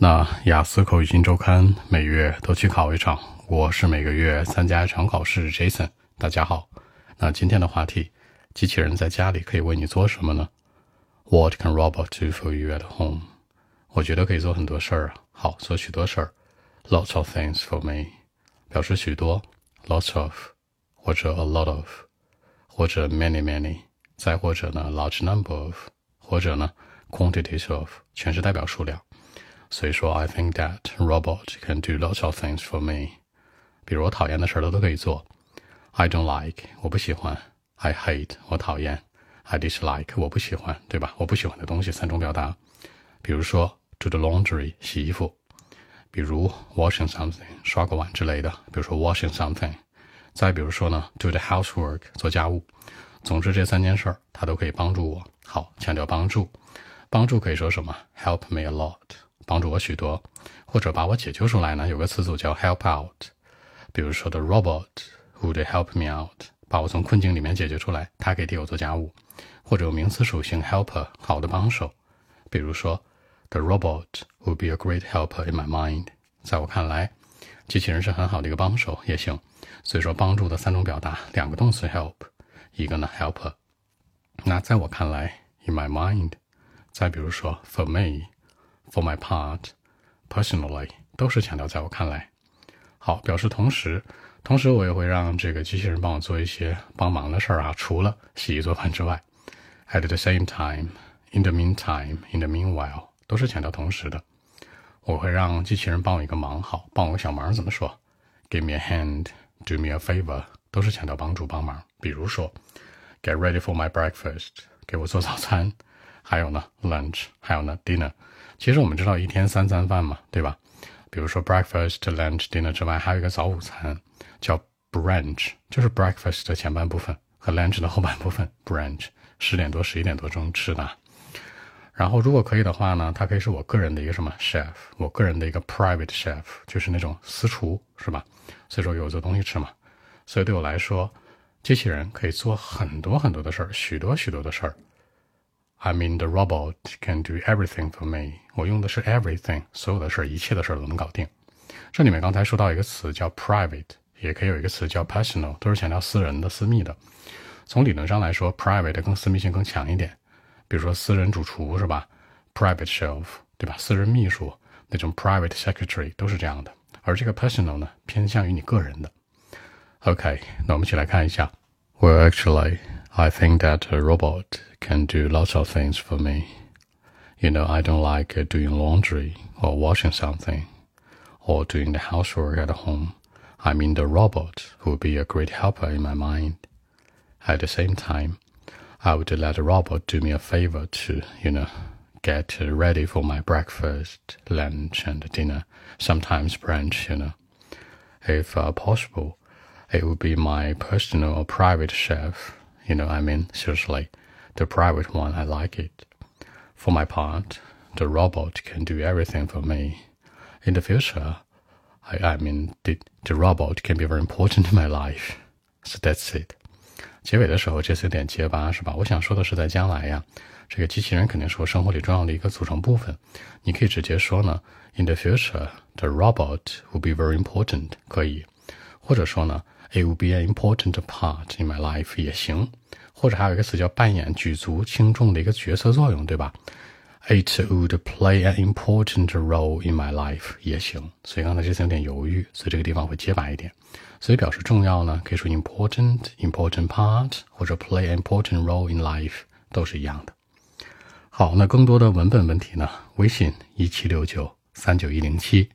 那雅思口语新周刊每月都去考一场，我是每个月参加一场考试。Jason，大家好。那今天的话题，机器人在家里可以为你做什么呢？What can robot do for you at home？我觉得可以做很多事儿啊。好，做许多事儿。Lots of things for me，表示许多。Lots of，或者 a lot of，或者 many many，再或者呢 large number of，或者呢 quantities of，全是代表数量。所以说，I think that robot can do lots of things for me。比如我讨厌的事儿，它都可以做。I don't like，我不喜欢；I hate，我讨厌；I dislike，我不喜欢，对吧？我不喜欢的东西三种表达。比如说，do the laundry，洗衣服；比如 washing something，刷个碗之类的；比如说 washing something。再比如说呢，do the housework，做家务。总之，这三件事儿它都可以帮助我。好，强调帮助，帮助可以说什么？Help me a lot。帮助我许多，或者把我解救出来呢？有个词组叫 help out，比如说 the robot would help me out，把我从困境里面解决出来，他可以替我做家务，或者有名词属性 helper，好的帮手，比如说 the robot would be a great helper in my mind，在我看来，机器人是很好的一个帮手也行。所以说帮助的三种表达，两个动词 help，一个呢 helper。那在我看来，in my mind，再比如说 for me。For my part, personally，都是强调在我看来。好，表示同时，同时我也会让这个机器人帮我做一些帮忙的事儿啊，除了洗衣做饭之外。At the same time, in the meantime, in the meanwhile，都是强调同时的。我会让机器人帮我一个忙，好，帮我个小忙怎么说？Give me a hand, do me a favor，都是强调帮助帮忙。比如说，Get ready for my breakfast，给我做早餐。还有呢，lunch，还有呢，dinner。其实我们知道一天三餐饭嘛，对吧？比如说 breakfast、lunch、dinner 之外，还有一个早午餐叫 brunch，就是 breakfast 的前半部分和 lunch 的后半部分 brunch，十点多、十一点多钟吃的。然后如果可以的话呢，它可以是我个人的一个什么 chef，我个人的一个 private chef，就是那种私厨，是吧？所以说给我做东西吃嘛。所以对我来说，机器人可以做很多很多的事儿，许多许多的事儿。I mean the robot can do everything for me。我用的是 everything，所有的事儿，一切的事儿都能搞定。这里面刚才说到一个词叫 private，也可以有一个词叫 personal，都是强调私人的、私密的。从理论上来说，private 更私密性更强一点。比如说私人主厨是吧？private chef，对吧？私人秘书那种 private secretary 都是这样的。而这个 personal 呢，偏向于你个人的。OK，那我们一起来看一下。Well, actually. I think that a robot can do lots of things for me. You know, I don't like doing laundry or washing something or doing the housework at home. I mean, the robot would be a great helper in my mind. At the same time, I would let the robot do me a favor to, you know, get ready for my breakfast, lunch, and dinner, sometimes brunch, you know. If uh, possible, it would be my personal or private chef you know, I mean, seriously, the private one, I like it. For my part, the robot can do everything for me. In the future, I, I mean, the, the robot can be very important in my life. So that's it. 结尾的时候，这次有点结巴，是吧？我想说的是，在将来呀，这个机器人肯定是我生活里重要的一个组成部分。你可以直接说呢，In the future, the robot will be very important，可以，或者说呢。 It would be an important part in my life 也行，或者还有一个词叫扮演举足轻重的一个角色作用，对吧？It would play an important role in my life 也行。所以刚才这次有点犹豫，所以这个地方会结巴一点。所以表示重要呢，可以说 important、important part 或者 play an important role in life 都是一样的。好，那更多的文本问题呢？微信一七六九三九一零七。